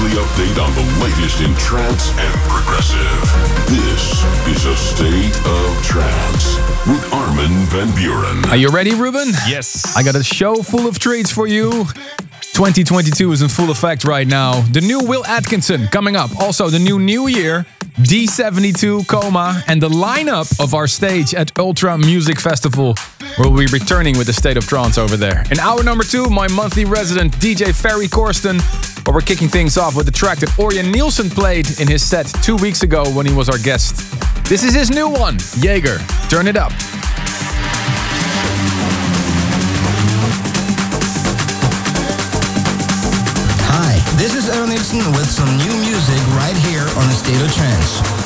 weekly update on the latest in trance and progressive. This is a state of trance with Armin van Buuren. Are you ready, Ruben? Yes. I got a show full of treats for you. 2022 is in full effect right now. The new Will Atkinson coming up. Also, the new New Year, D72 Coma, and the lineup of our stage at Ultra Music Festival. We'll be returning with the State of Trance over there. In hour number two, my monthly resident DJ Ferry Corsten. But we're kicking things off with the track that Ørjan Nilsen played in his set two weeks ago when he was our guest. This is his new one, Jaeger. Turn it up. Hi, this is Ørjan Nilsen with some new music right here on the State of Trance.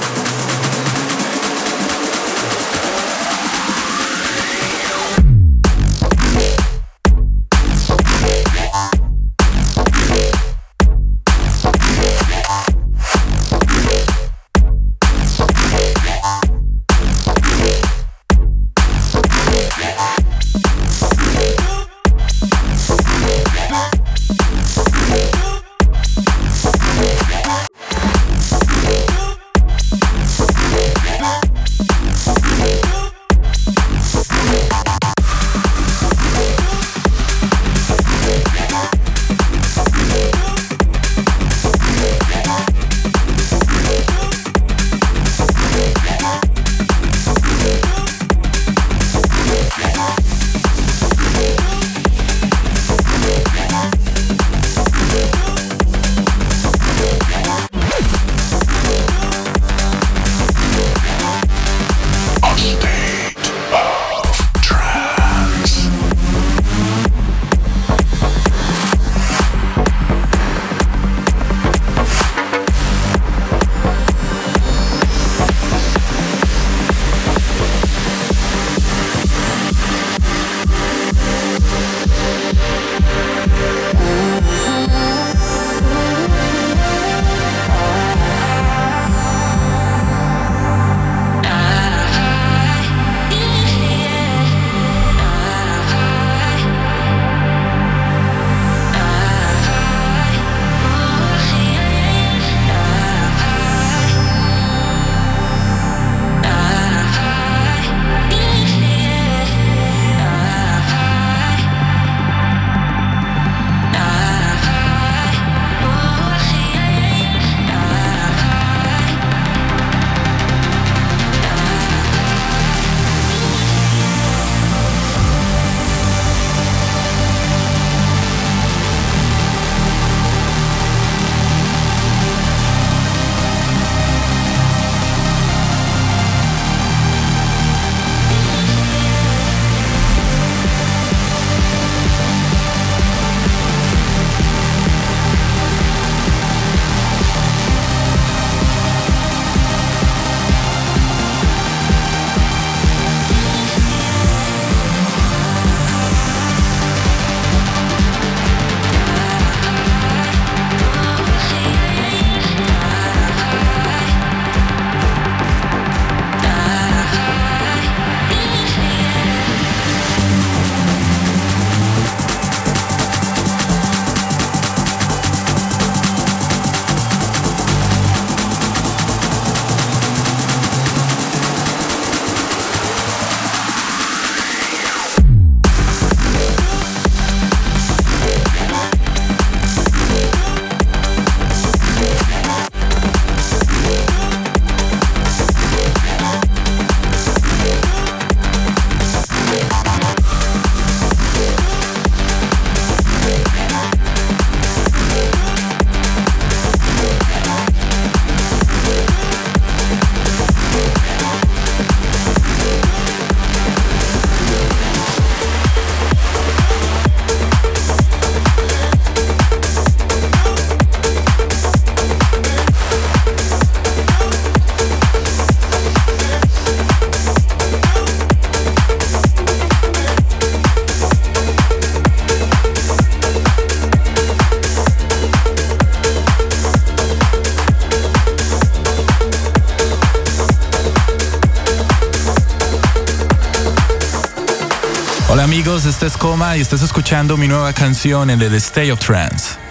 y estás escuchando mi nueva canción en The Stay of Trance.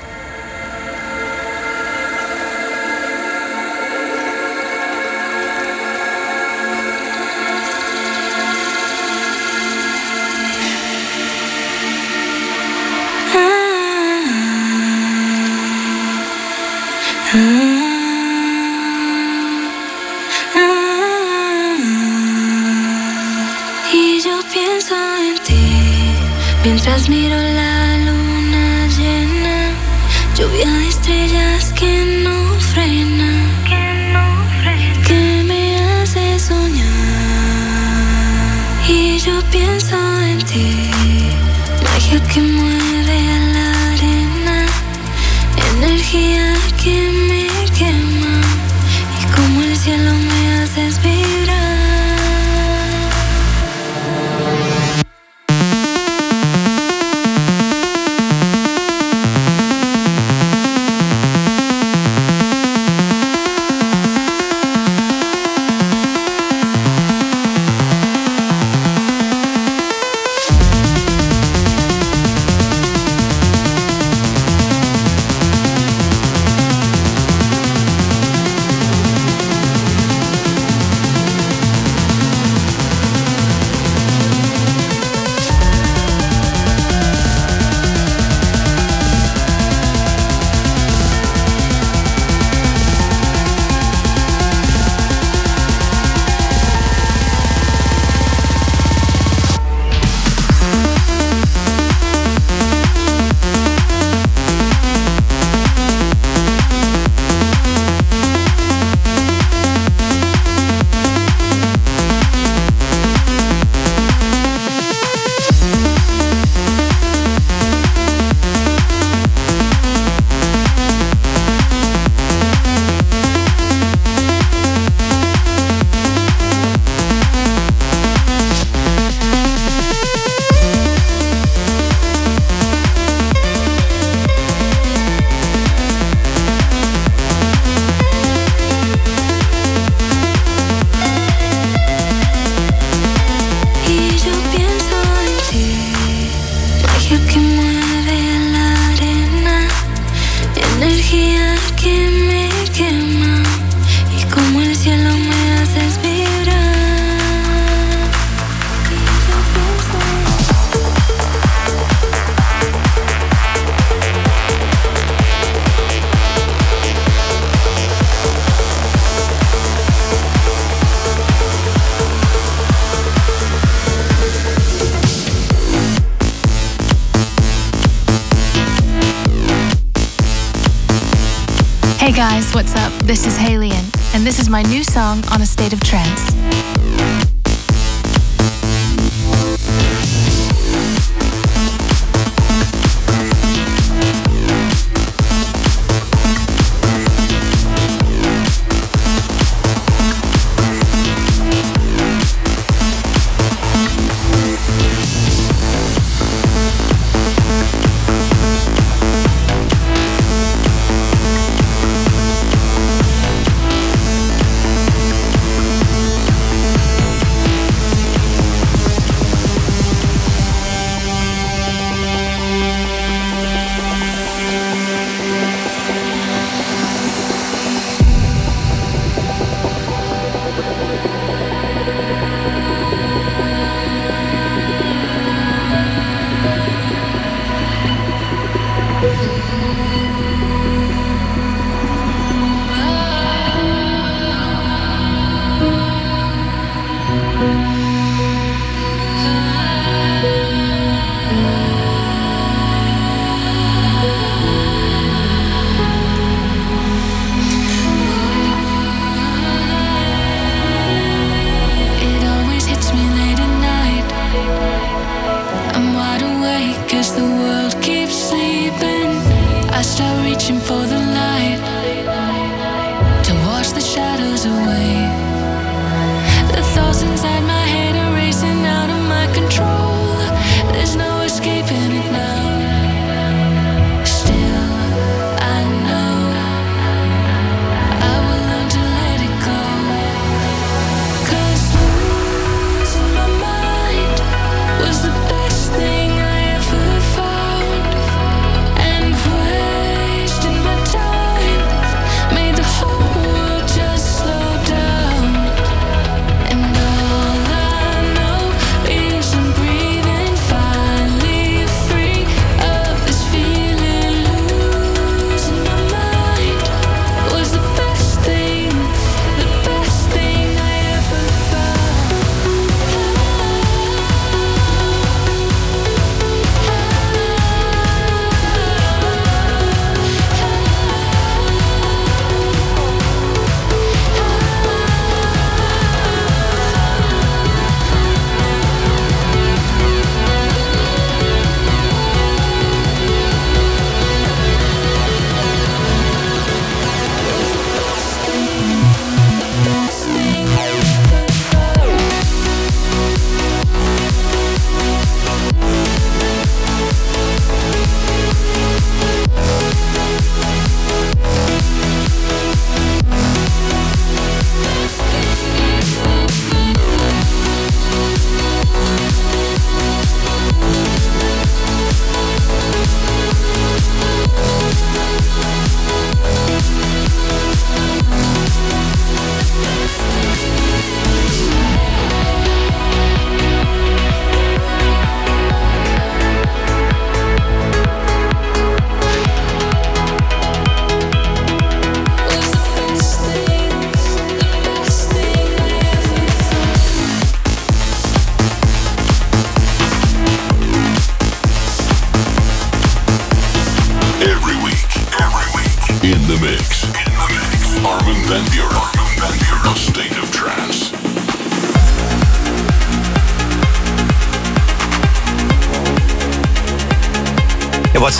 of track.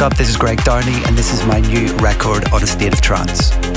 Up? This is Greg Downey, and this is my new record on a state of trance.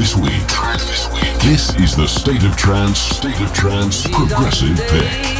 This week. This is the State of Trance, State of Trance Progressive Pick.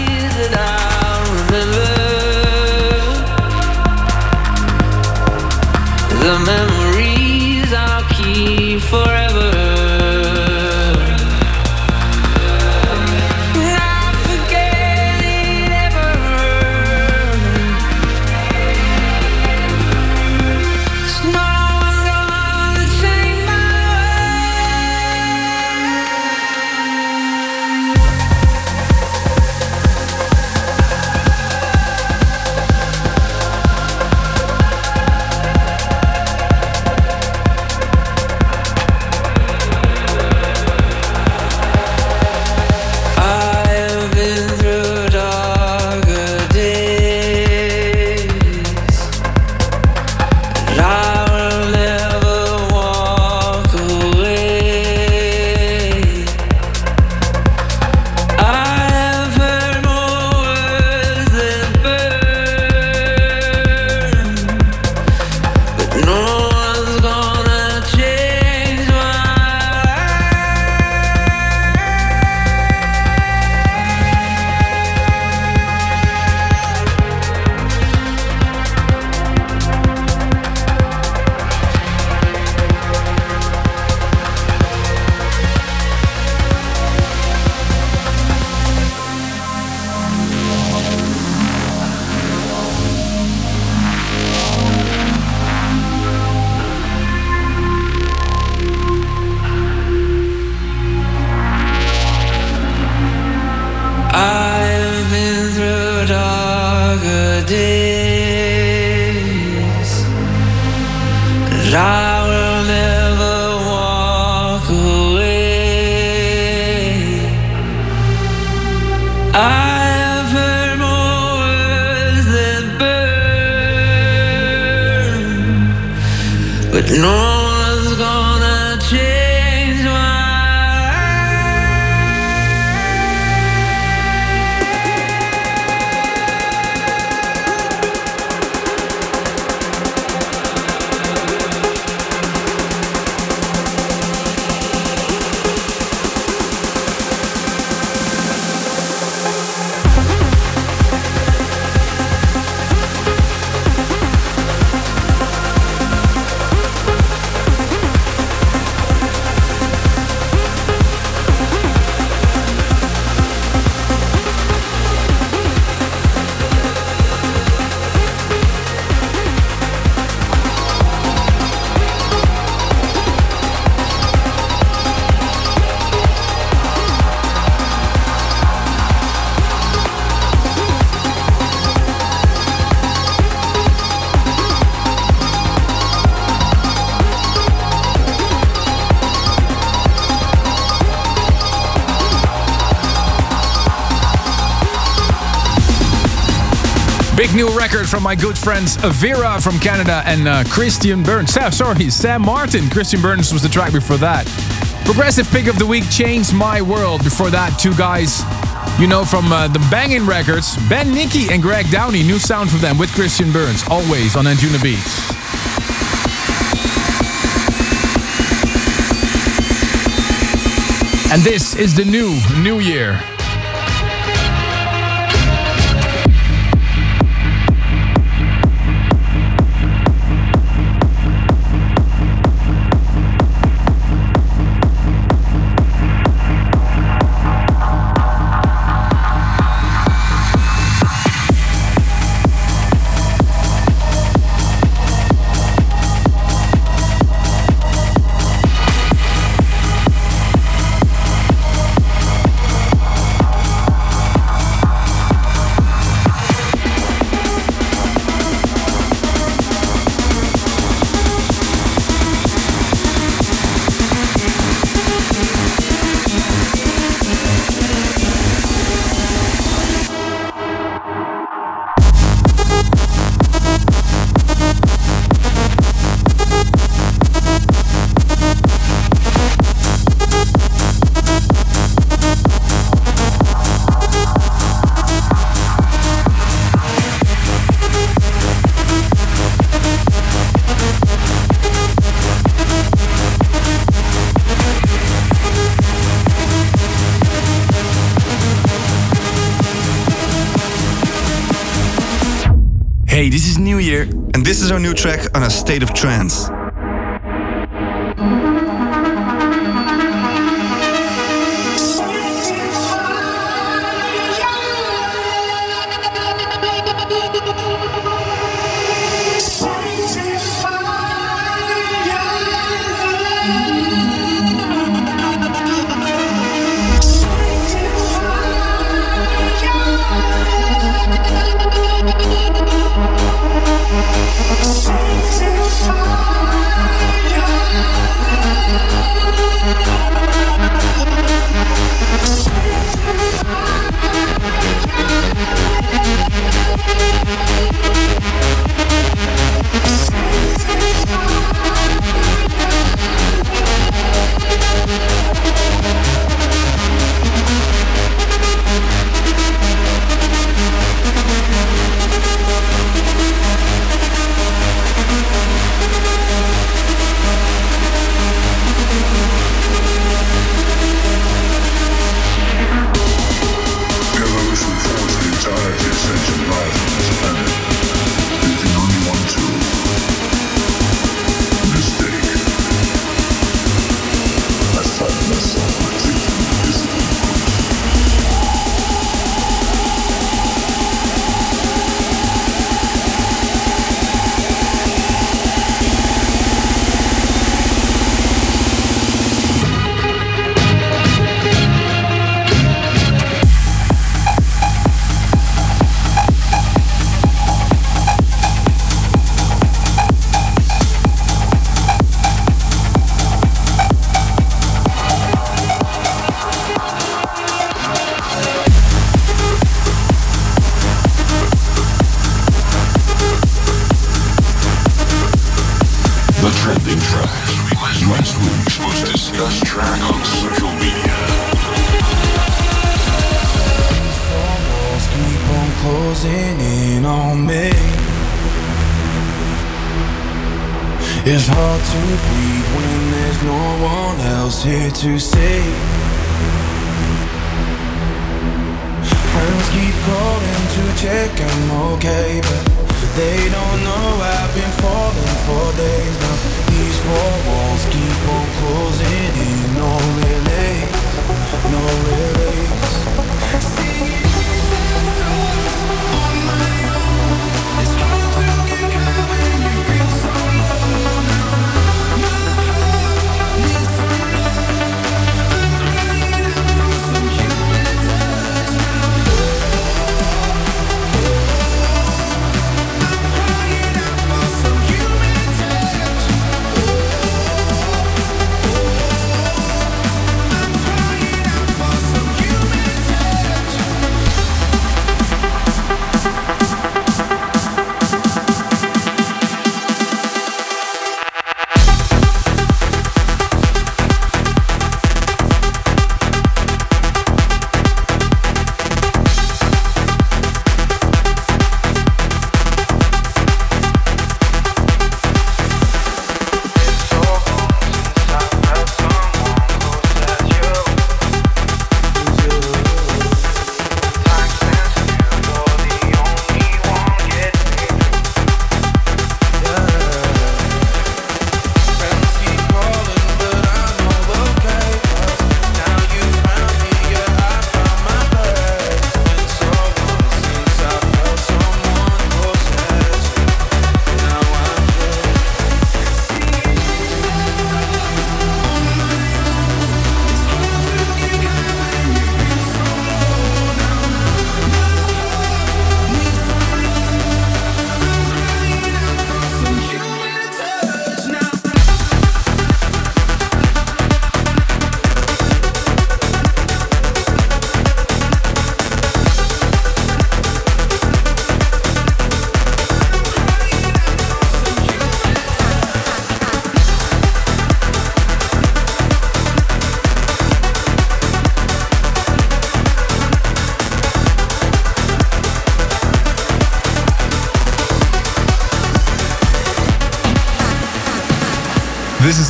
New record from my good friends Vera from Canada and uh, Christian Burns. Sorry, Sam Martin. Christian Burns was the track before that. Progressive pick of the week changed my world. Before that, two guys you know from uh, the Banging Records, Ben Nicky and Greg Downey. New sound from them with Christian Burns, always on Anjunabeats. And this is the new New Year. Is our new track on a state of trance.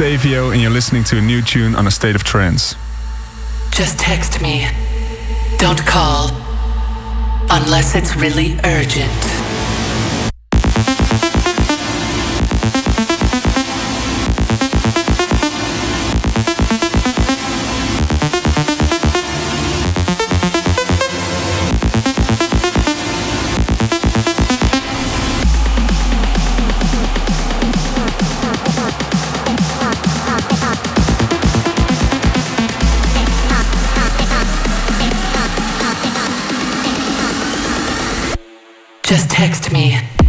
is Avio, and you're listening to a new tune on a state of trance. Just text me. Don't call. Unless it's really urgent. Just text me.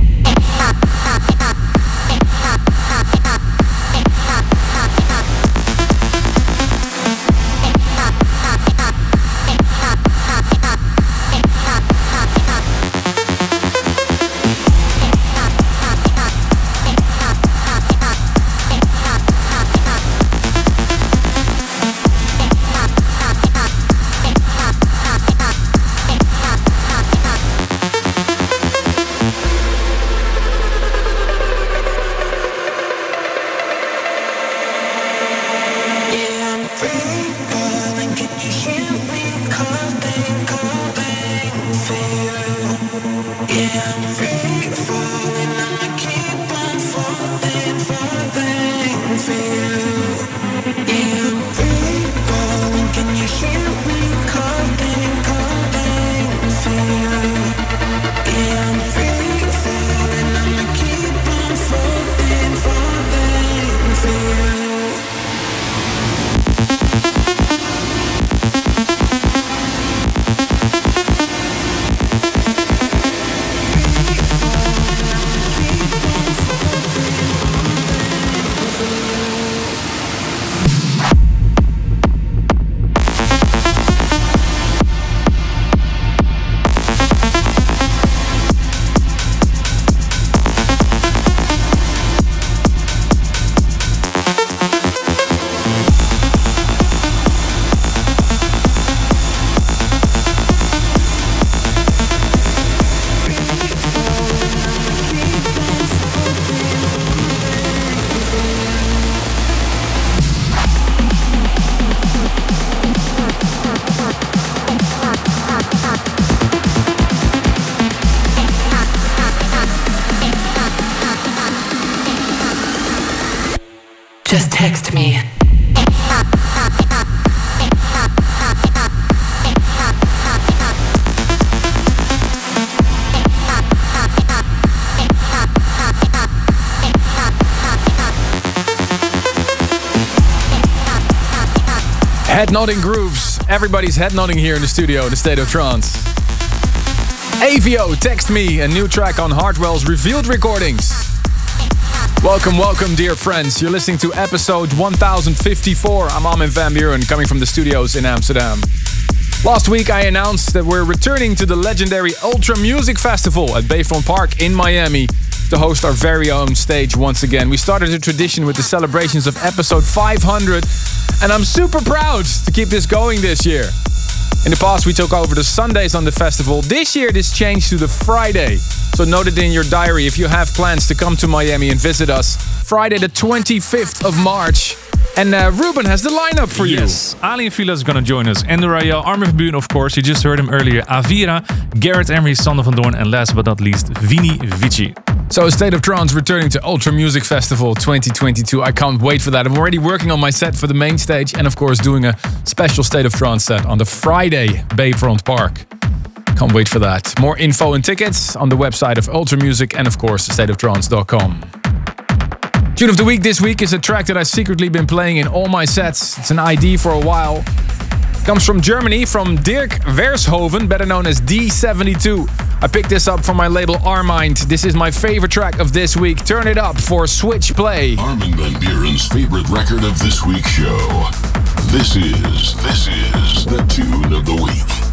Nodding grooves. Everybody's head nodding here in the studio in the state of trance. Avio, text me, a new track on Hardwell's Revealed Recordings. Welcome, welcome, dear friends. You're listening to episode 1054. I'm Armin van Buuren, coming from the studios in Amsterdam. Last week, I announced that we're returning to the legendary Ultra Music Festival at Bayfront Park in Miami to host our very own stage once again. We started a tradition with the celebrations of episode 500, and I'm super proud to keep this going this year. In the past, we took over the Sundays on the festival. This year, this changed to the Friday. So note it in your diary if you have plans to come to Miami and visit us. Friday, the 25th of March. And uh, Ruben has the lineup for you. Yes, Aly and Fila is going to join us. Andrew Rayel, Armin van Buuren, of course. You just heard him earlier. Avira, Gareth Emery, Sander van Doorn, and last but not least, Vini Vici. So, State of Trance returning to Ultra Music Festival 2022. I can't wait for that. I'm already working on my set for the main stage and, of course, doing a special State of Trance set on the Friday Bayfront Park. Can't wait for that. More info and tickets on the website of Ultra Music and, of course, stateoftrance.com. Tune of the week this week is a track that I've secretly been playing in all my sets. It's an ID for a while. Comes from Germany, from Dirk Vershoven, better known as D72. I picked this up from my label Armind. This is my favorite track of this week. Turn it up for Switch Play. Armin van Buuren's favorite record of this week's show. This is, this is the tune of the week.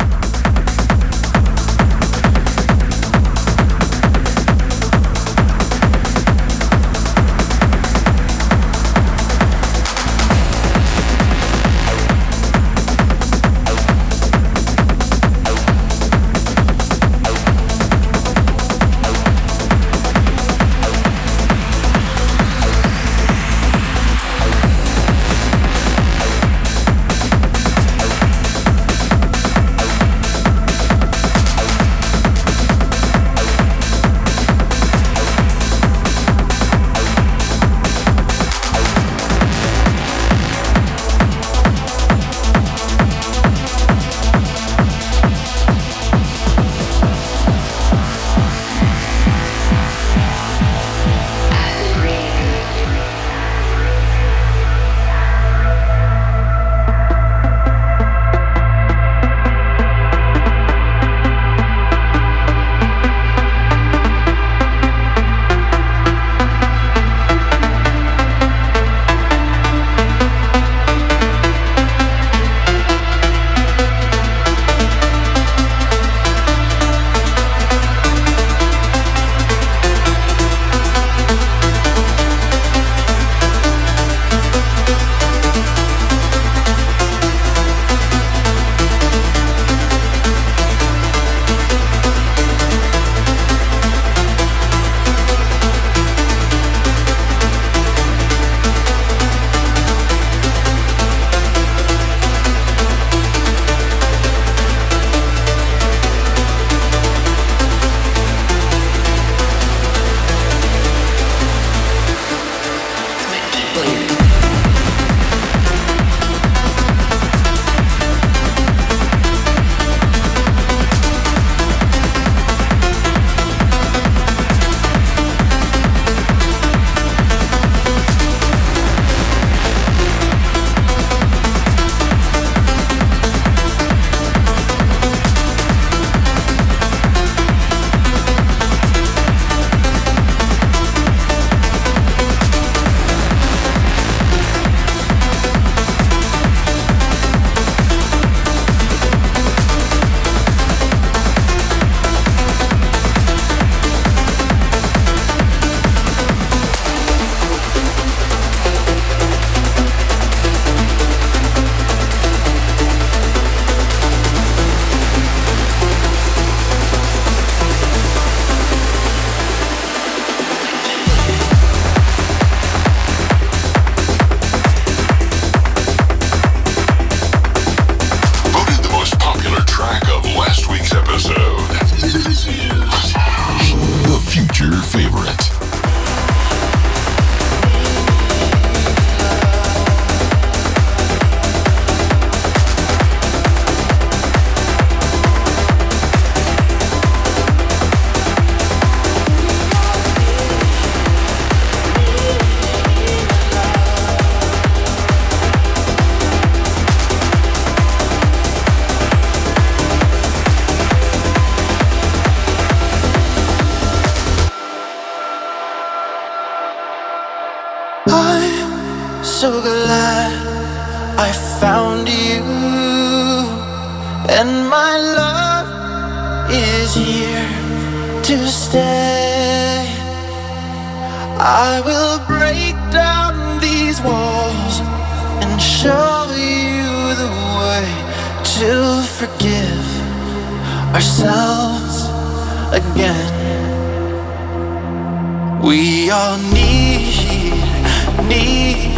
So glad I found you, and my love is here to stay. I will break down these walls and show you the way to forgive ourselves again. We all need, need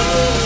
all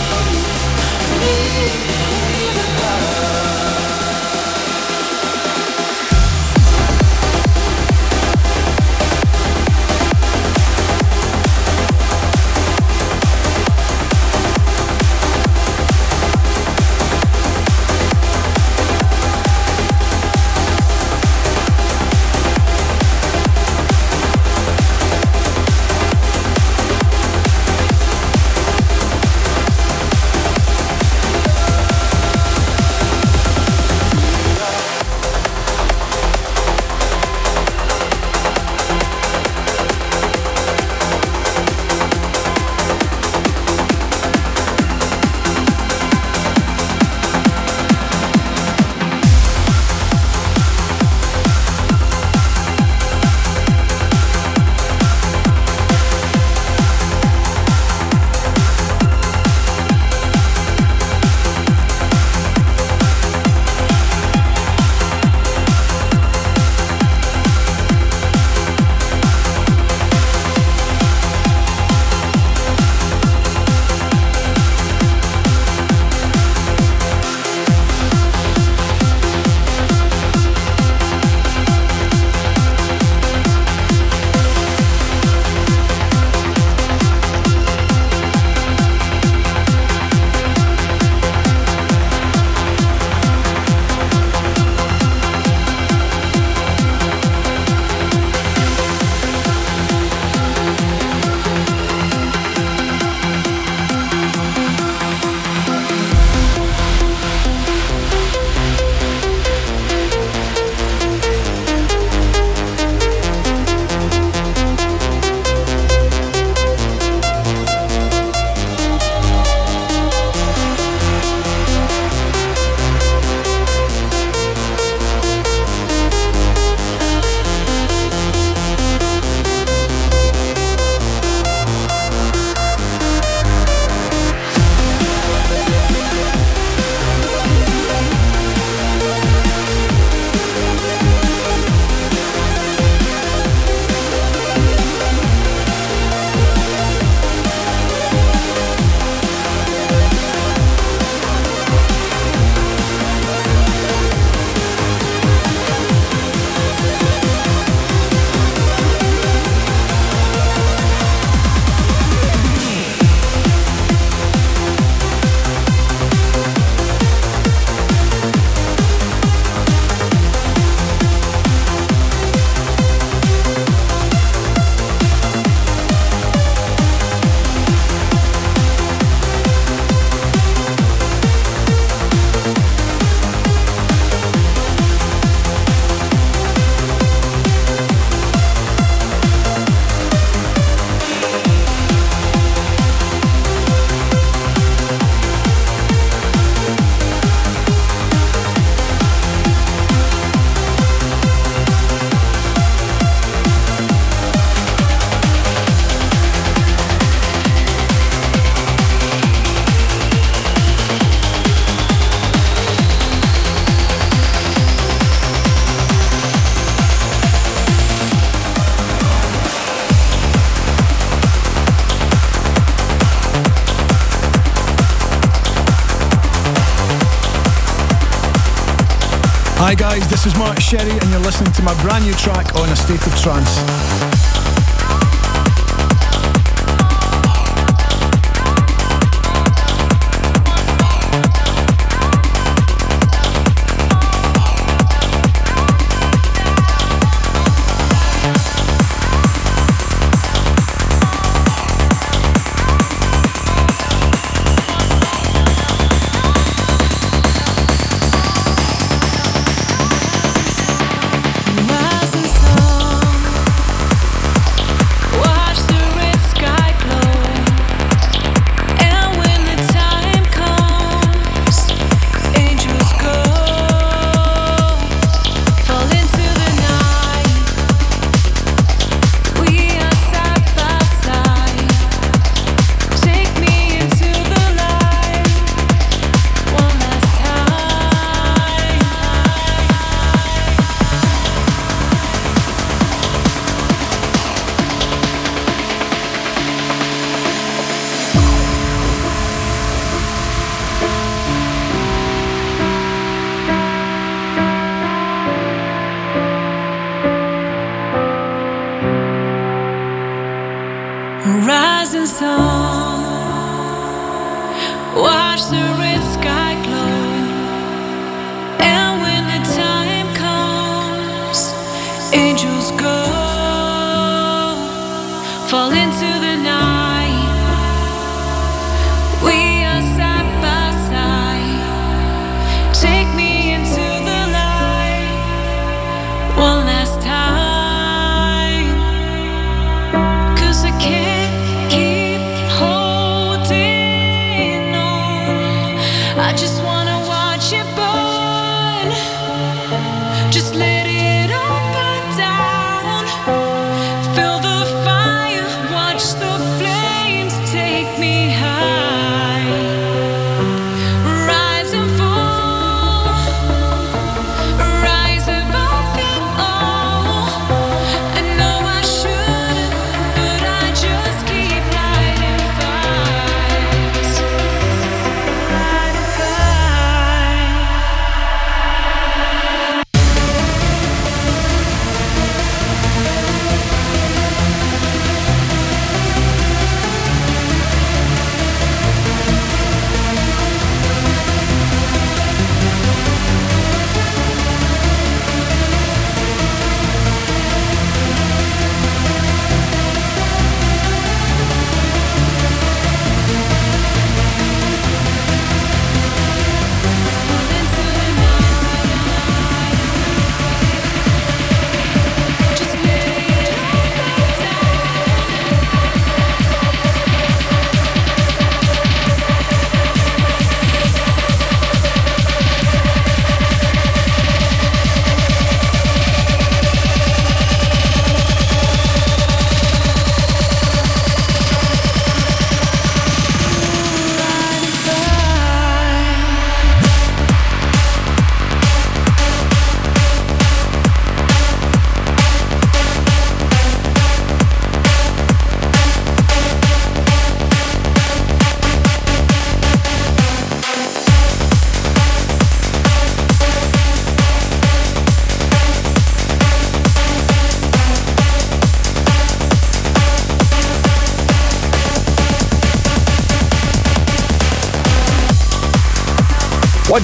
Sherry and you're listening to my brand new track on A State of Trance.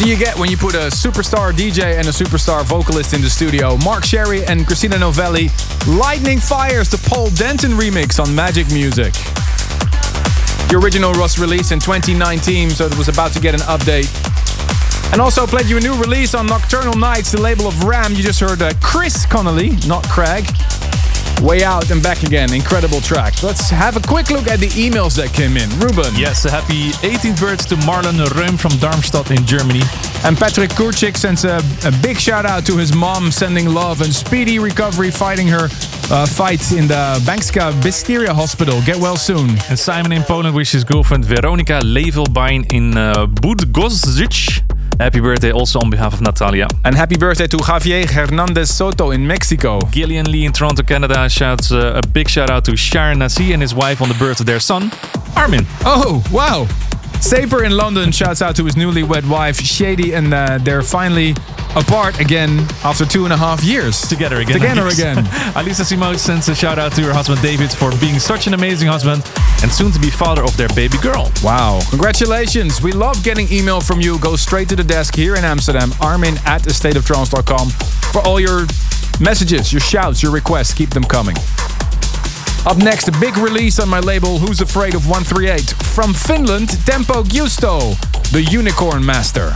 Do you get when you put a superstar DJ and a superstar vocalist in the studio? Mark Sherry and Christina Novelli. Lightning Fires, the Paul Denton remix on Magic Music. The original was released in 2019, so it was about to get an update. And also played you a new release on Nocturnal Knights, the label of Ram. You just heard uh, Chris Connolly, not Craig. Way Out and Back Again. Incredible track. Let's have a quick look at the emails that came in. Ruben. Yes, a happy 18th birthday to Marlon Reum from Darmstadt in Germany. And Patrick Kurchik sends a, a big shout out to his mom, sending love and speedy recovery, fighting her uh, fight in the Banská Bystrica Hospital. Get well soon. And Simon in Poland wishes girlfriend Veronica Levelbein in uh, Budgozic. Happy birthday also on behalf of Natalia. And happy birthday to Javier Hernandez Soto in Mexico. Gillian Lee in Toronto, Canada shouts uh, a big shout out to Sharon Nasi and his wife on the birth of their son, Armin. Oh, wow. Saper in London shouts out to his newlywed wife, Shady, and uh, they're finally apart again after two and a half years. Together again. Together again. Alisa Simone sends a shout out to her husband David for being such an amazing husband and soon to be father of their baby girl. Wow. Congratulations. We love getting email from you. Go straight to the desk here in Amsterdam, armin at thestateoftrance.com for all your messages, your shouts, your requests. Keep them coming. Up next, a big release on my label, Who's Afraid of 138. From Finland, Tempo Giusto, the Unicorn Master.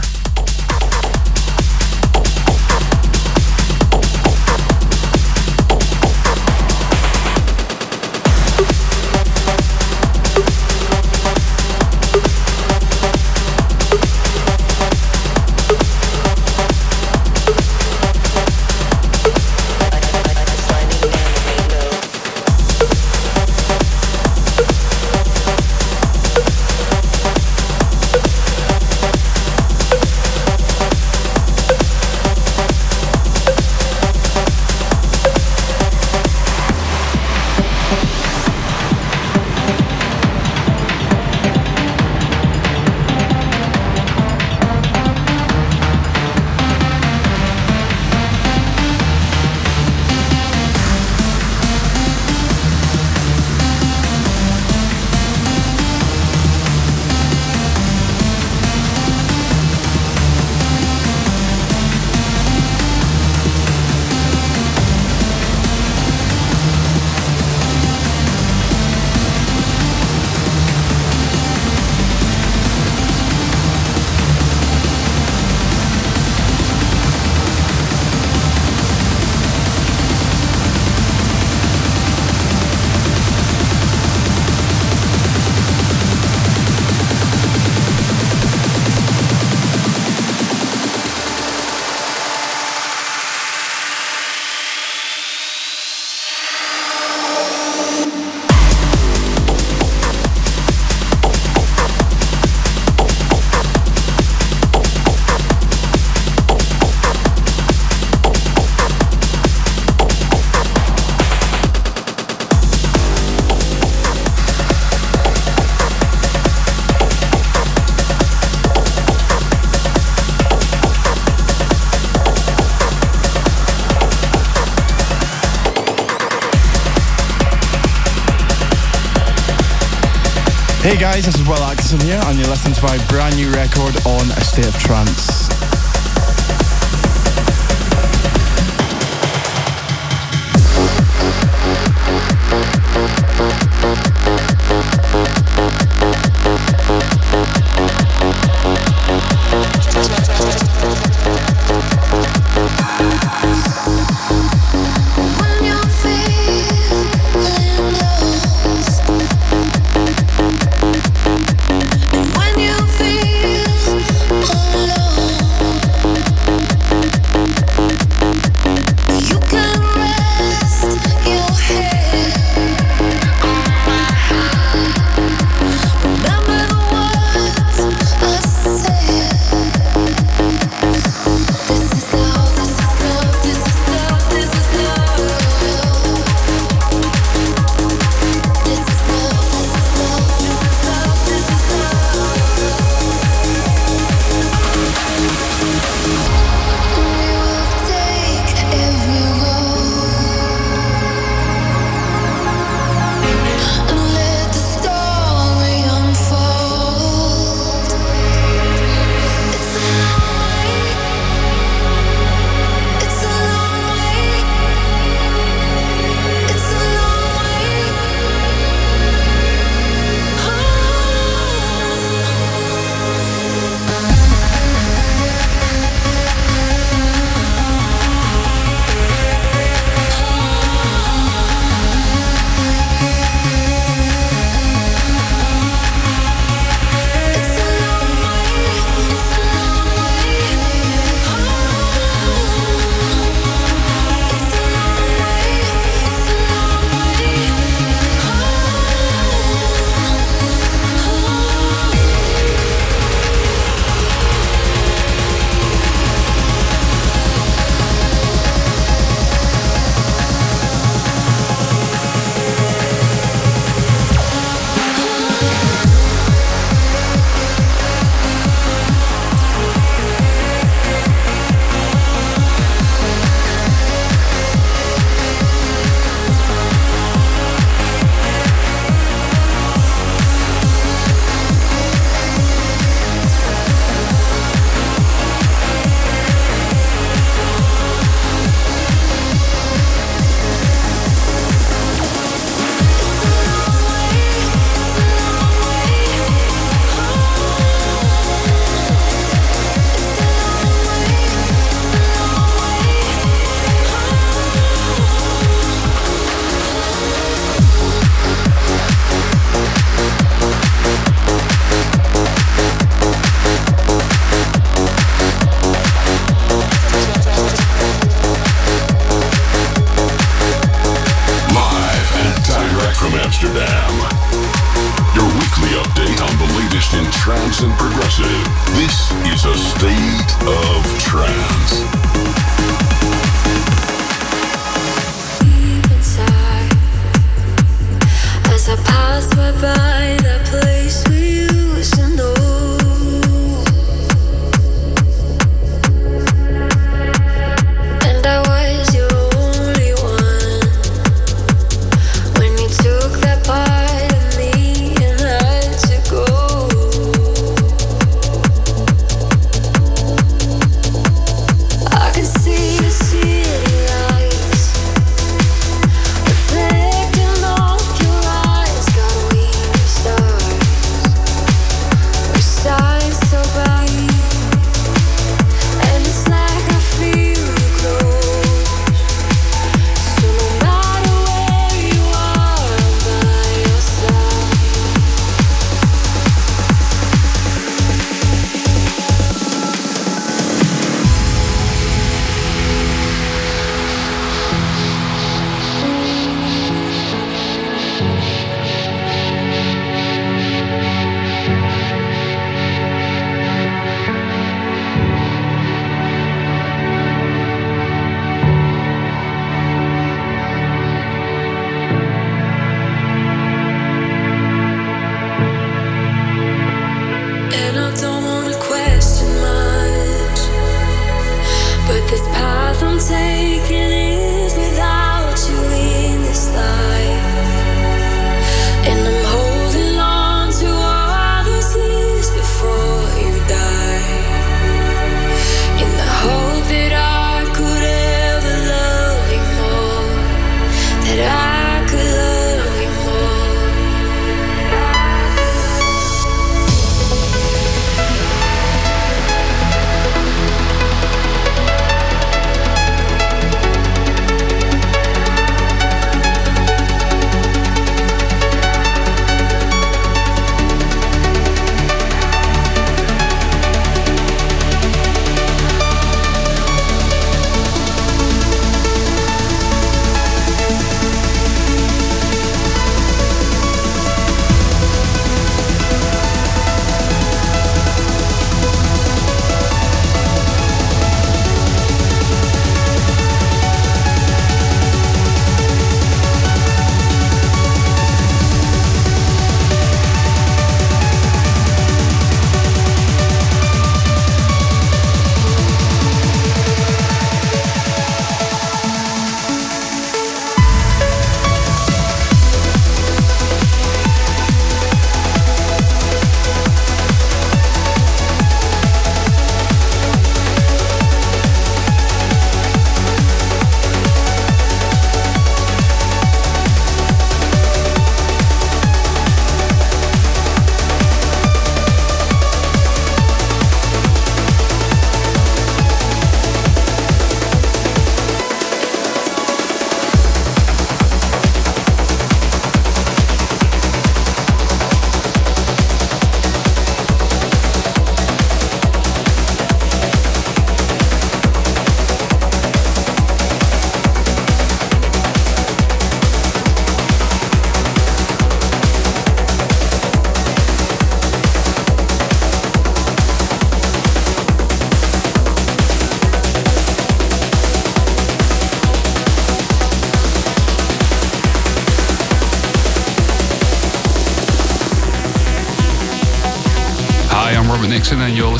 Hey guys, this is Will Atkinson here, and you're listening to my brand new record on A State of Trance.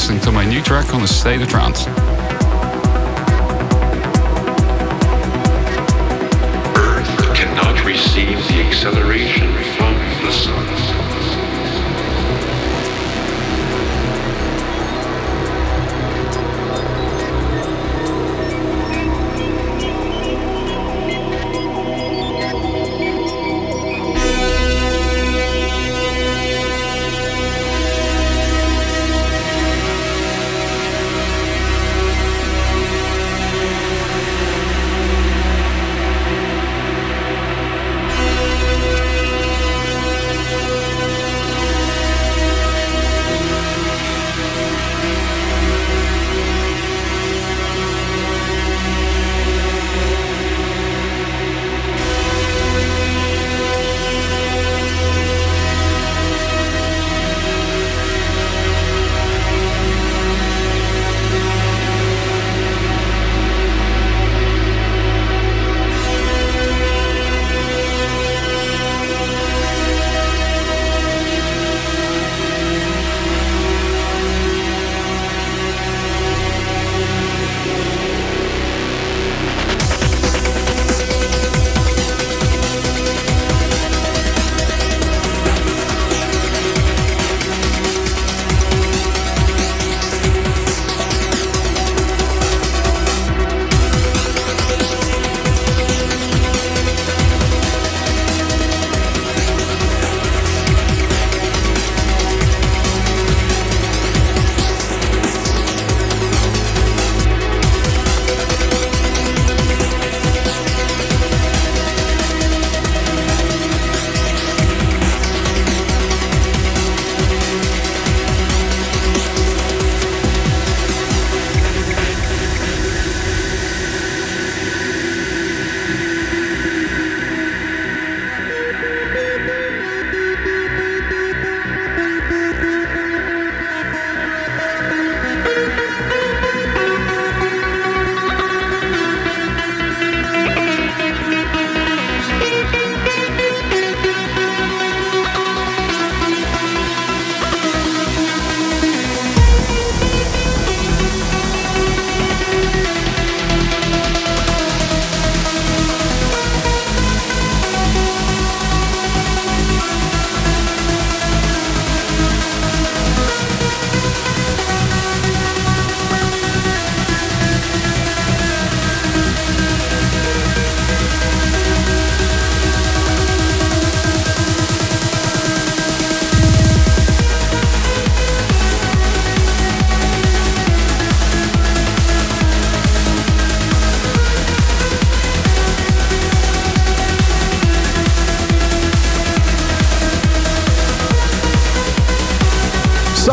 Listening to my new track on the State of Trance.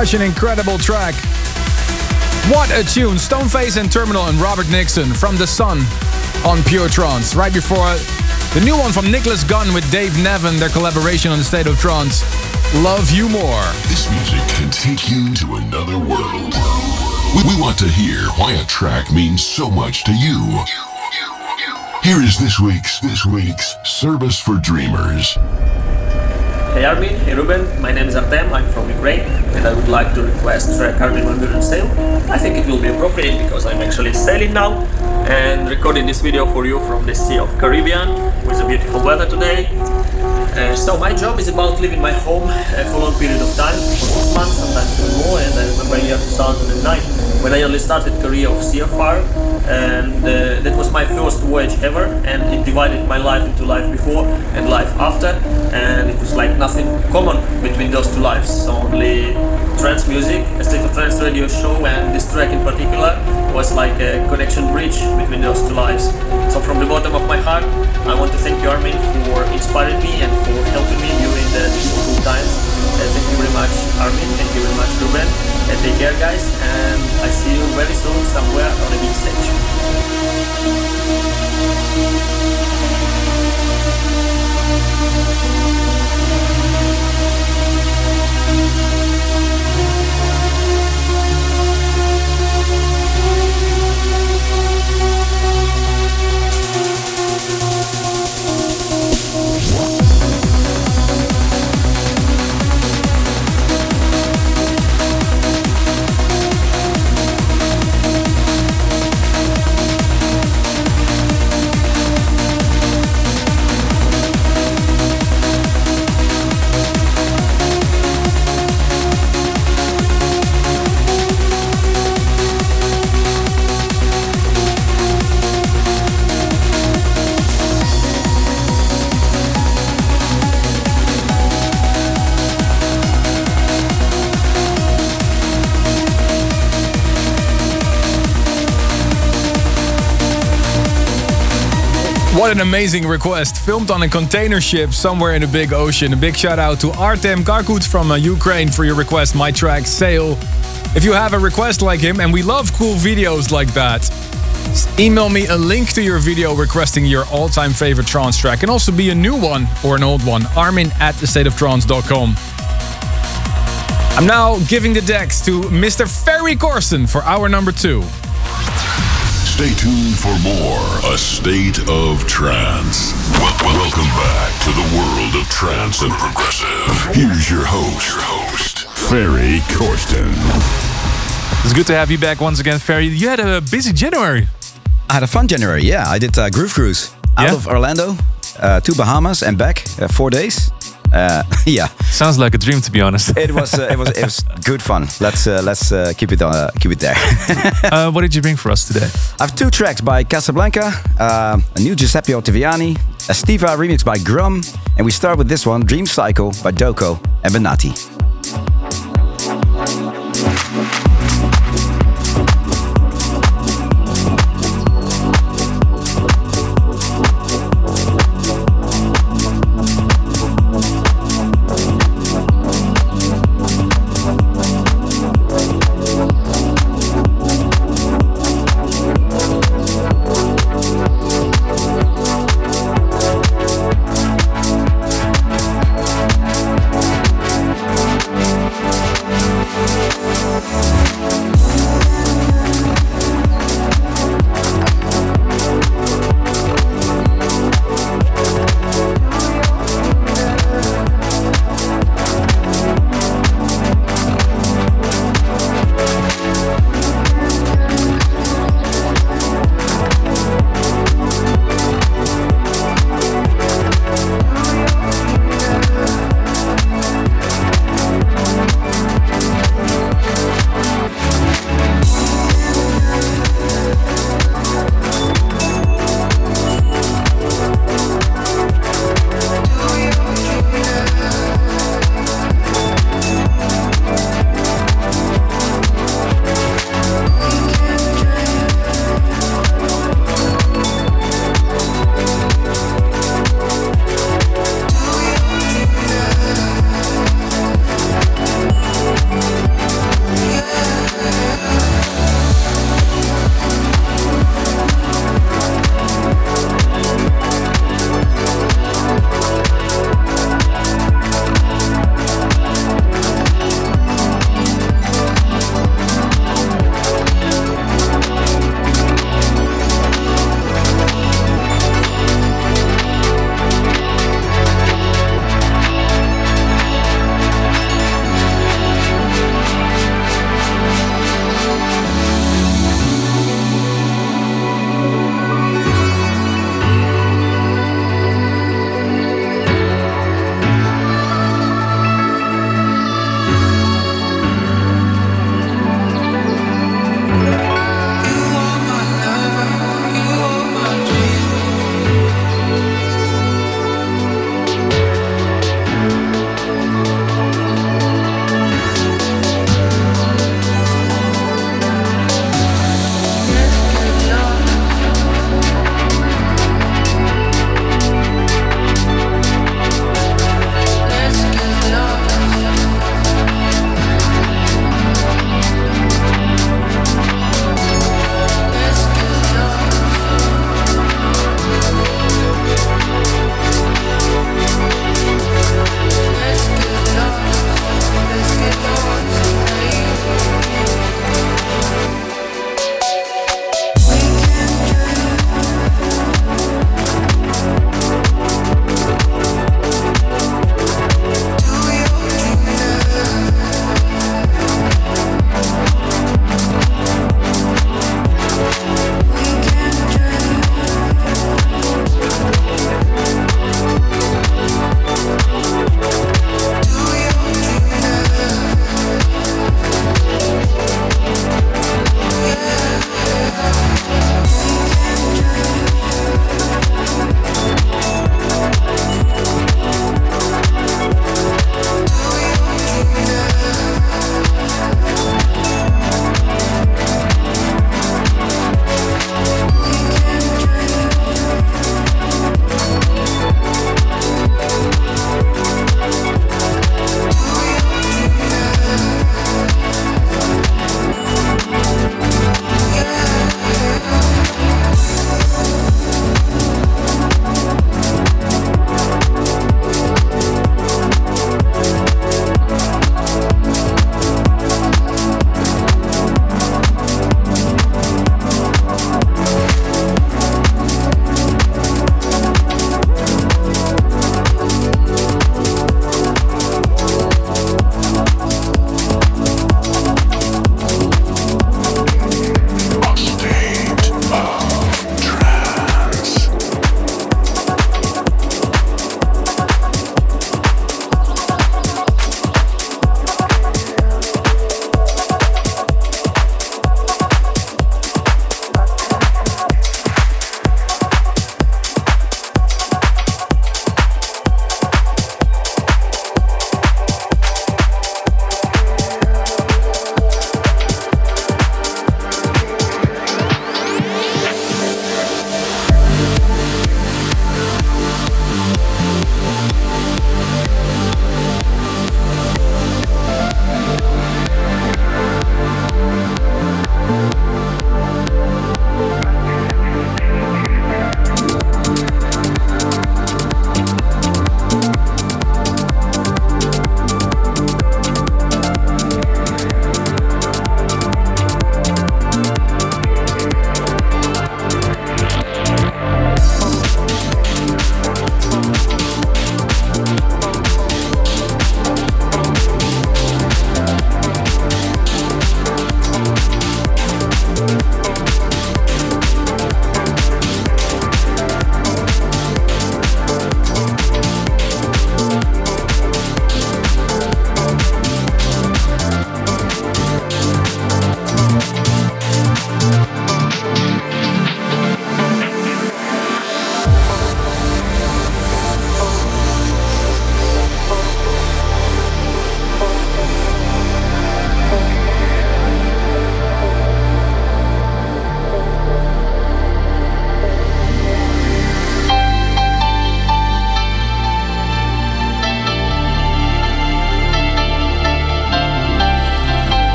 Such an incredible track. What a tune. Stoneface and Terminal and Robert Nickson from The Sun on Pure Trance. Right before the new one from Nicholas Gunn with Dave Nevin, their collaboration on The State of Trance. Love You More. This music can take you to another world. We, want to hear why a track means so much to you. Here is this week's this week's Service for Dreamers. Hey Armin, hey Ruben, my name is Artem, I'm from Ukraine, and I would like to request track Armin Van Buuren Sail. I think it will be appropriate because I'm actually sailing now and recording this video for you from the Sea of Caribbean with a beautiful weather today. Uh, so my job is about leaving my home uh, for a long period of time, for months, sometimes even more, and I remember year 2009 when I only started career of CFR, and uh, that was my first voyage ever, and it divided my life into life before and life after, and it was like nothing common between those two lives, so only trance music, a state of trance radio show, and this track in particular was like a connection bridge between those two lives. So from the bottom of my heart, I want to thank you, Armin, for inspiring me and for helping me during the difficult times thank you very much, Armin. Thank you very much, Ruben. And take care, guys. And I see you very soon somewhere on the big stage. What an amazing request. Filmed on a container ship somewhere in the big ocean. A big shout out to Artem Karkut from uh, Ukraine for your request. My track, Sail. If you have a request like him, and we love cool videos like that, email me a link to your video requesting your all time favorite trance track. Can also be a new one or an old one. Armin at thestateoftrance.com. I'm now giving the decks to Mr. Ferry Corsten for hour number two. Stay tuned for more A State of Trance. Wel- wel- welcome back to the world of trance and progressive. Here's your host, your host, Ferry Corsten. It's good to have you back once again, Ferry. You had a busy January. I had a fun January. Yeah, I did uh, Groove Cruise out Yeah? of Orlando uh, to Bahamas and back. Uh, four days. Uh, yeah, Sounds like a dream, to be honest. it was uh, it was it was good fun. Let's uh, let's uh, keep it uh, keep it there. uh, what did you bring for us today? I have two tracks by Casablanca, uh, a new Giuseppe Ottaviani, a Stiva remix by Grum, and we start with this one, Dream Cycle by Doko and Benatti.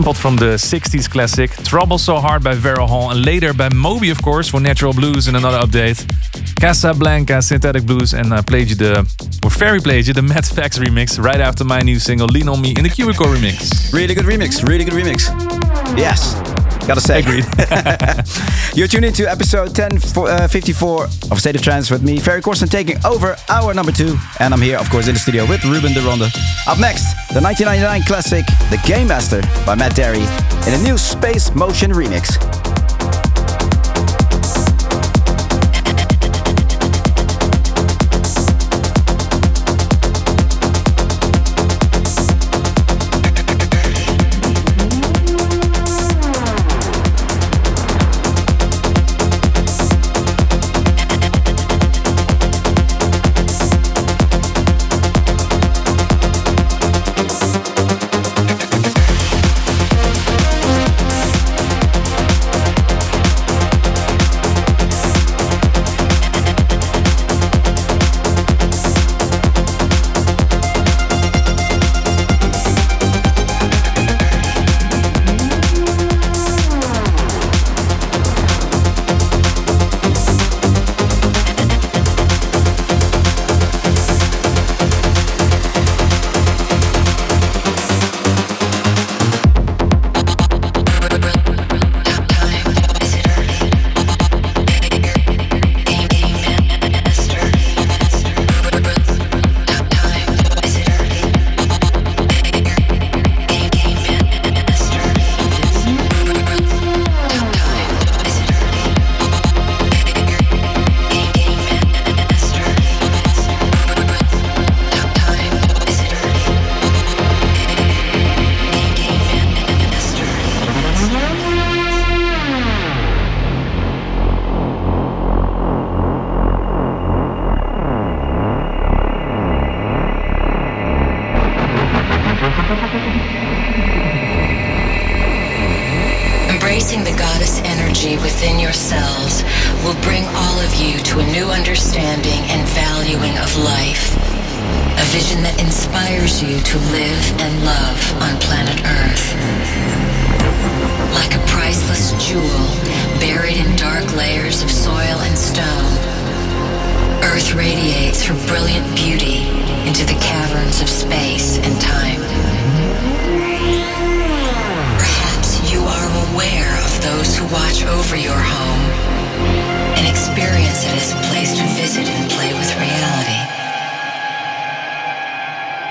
Sampled from the 60s classic Trouble So Hard by Vera Hall and later by Moby, of course, for Natural Blues in another update. Casablanca, Synthetic Blues, and I played you the, or Ferry played you the Mad Fax remix right after my new single Lean On Me in the Cubicle remix. Really good remix, really good remix. Yes, gotta say. Agreed. You're tuned into episode 1054 uh, of State of Trance with me, Ferry Corsten, taking over hour number two. And I'm here, of course, in the studio with Ruben de Ronde. Up next, the 1999 classic, The Game Master by Matt Darey in a new Space Motion remix.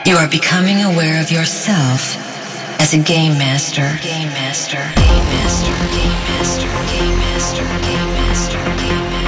You are becoming aware of yourself as a game master. Game master. Game master. Game master. Game master. Game master. Game master.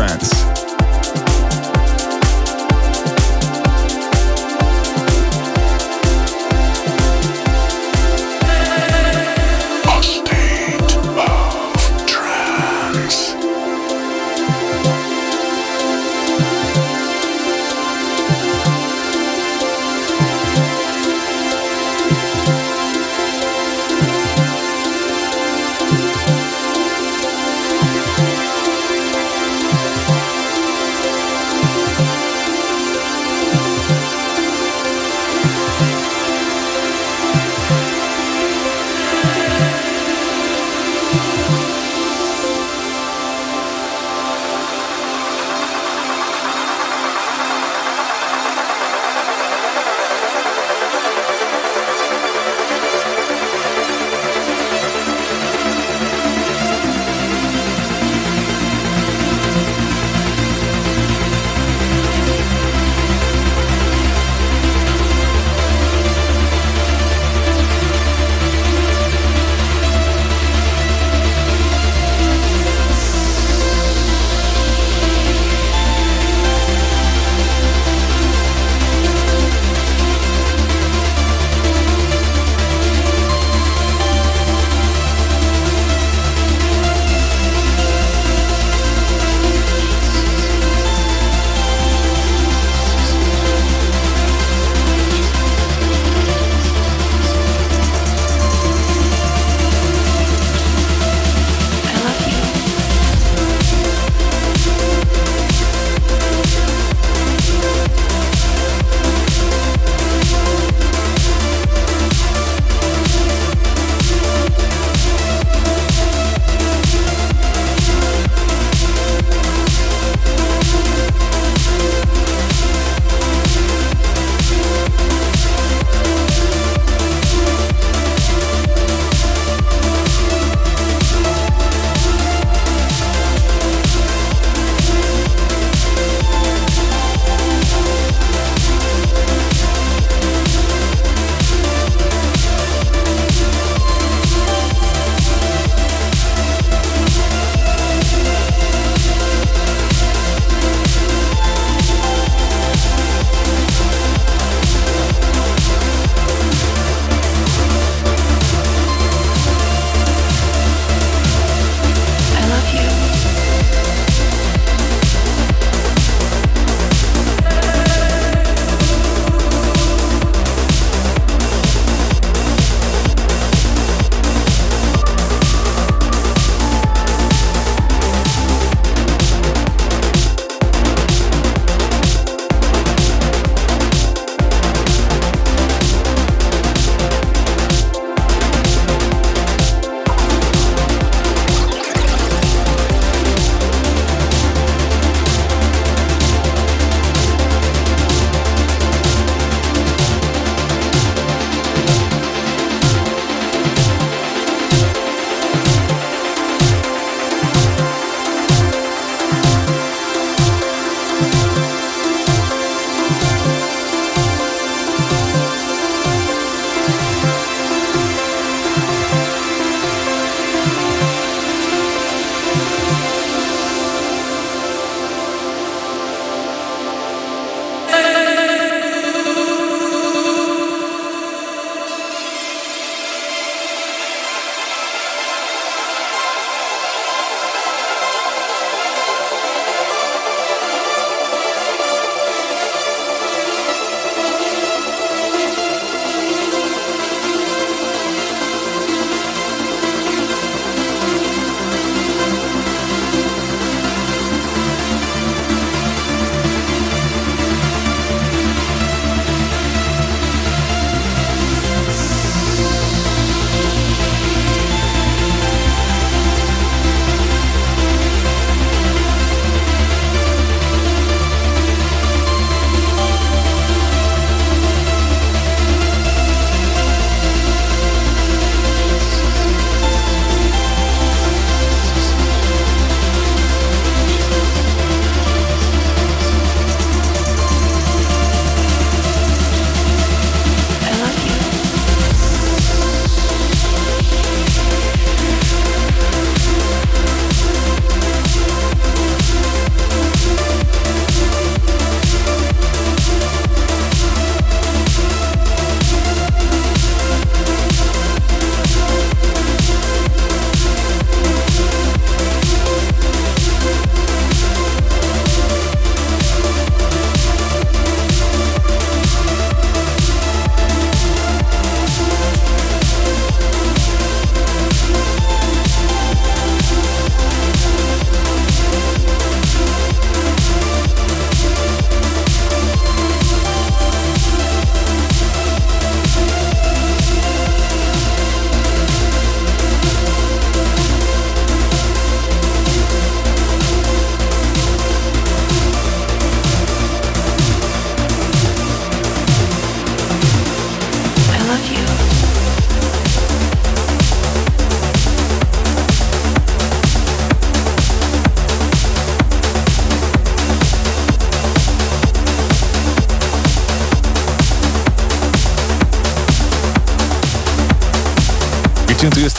Trance.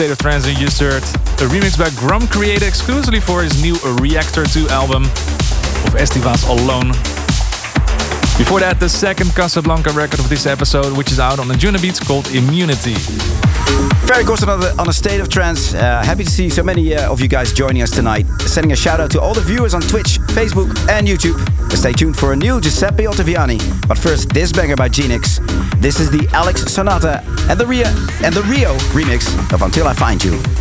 State of trance and you a remix by Grum created exclusively for his new Reactor 2 album of Estiva's Alone. Before that, the second Kasablanca record of this episode, which is out on the Anjunabeats called Immunity. Very a, on a state of trance. Uh, happy to see so many uh, of you guys joining us tonight. Sending a shout out to all the viewers on Twitch, Facebook, and YouTube. Stay tuned for a new Giuseppe Ottaviani. But first, this banger by Genix. This is the Alex Sonata and TheRio and TheRio remix of Until I Find You.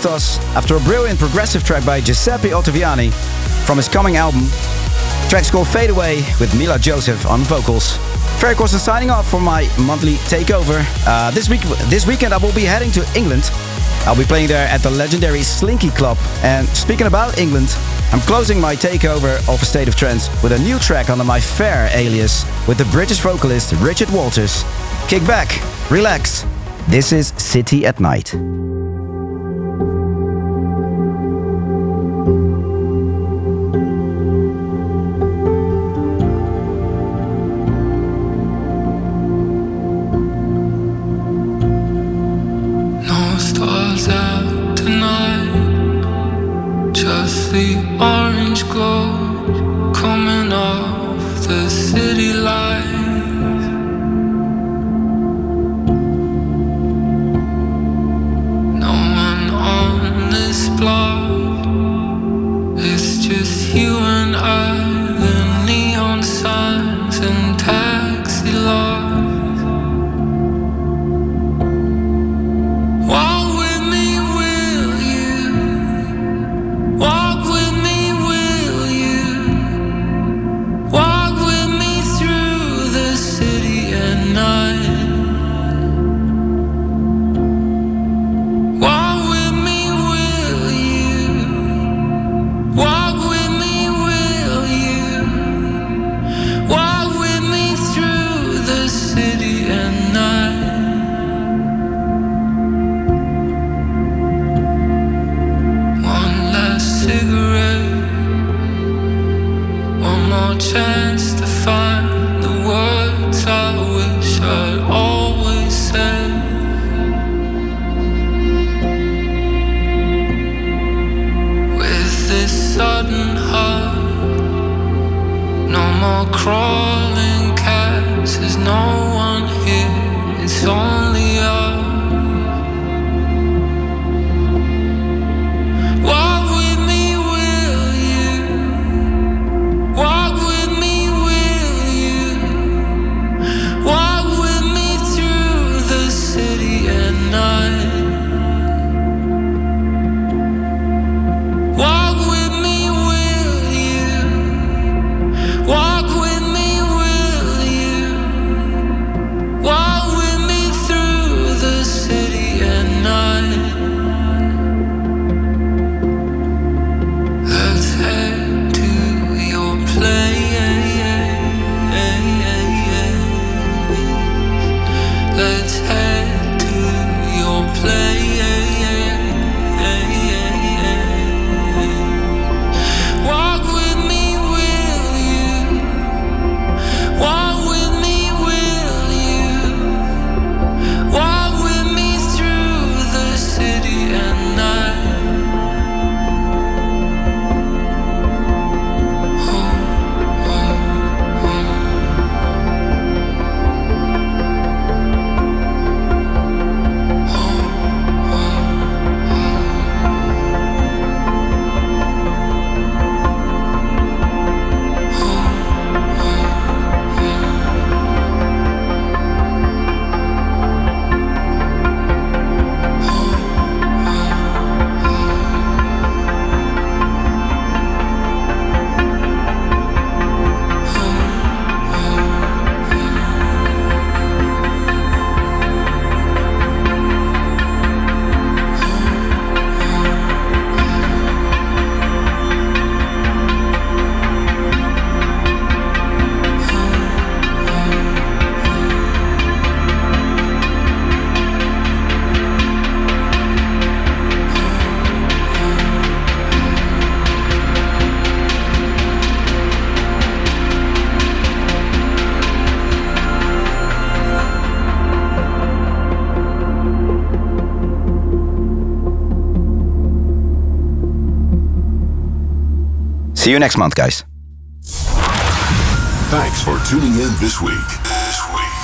Nostos after a brilliant progressive track by Giuseppe Ottaviani from his coming album. Track's called Fade Away with Mila Josef on vocals. Ferry Corsten signing off for my monthly takeover. Uh, this week, this weekend, I will be heading to England. I'll be playing there at the legendary Slinky Club. And speaking about England, I'm closing my takeover of State of Trance with a new track under my fair alias with the British vocalist Richard Walters. Kick back, relax. This is City at Night. See you next month, guys. Thanks for tuning in this week. This week.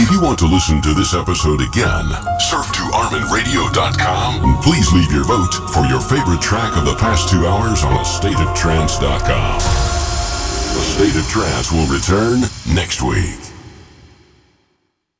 If you want to listen to this episode again, surf to arminradio.com and please leave your vote for your favorite track of the past two hours on stateoftrance.com. A State of Trance will return next week.